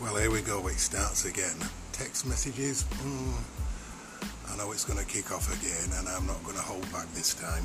Well, here we go, it starts again. Text messages, mm, I know it's going to kick off again, and I'm not going to hold back this time.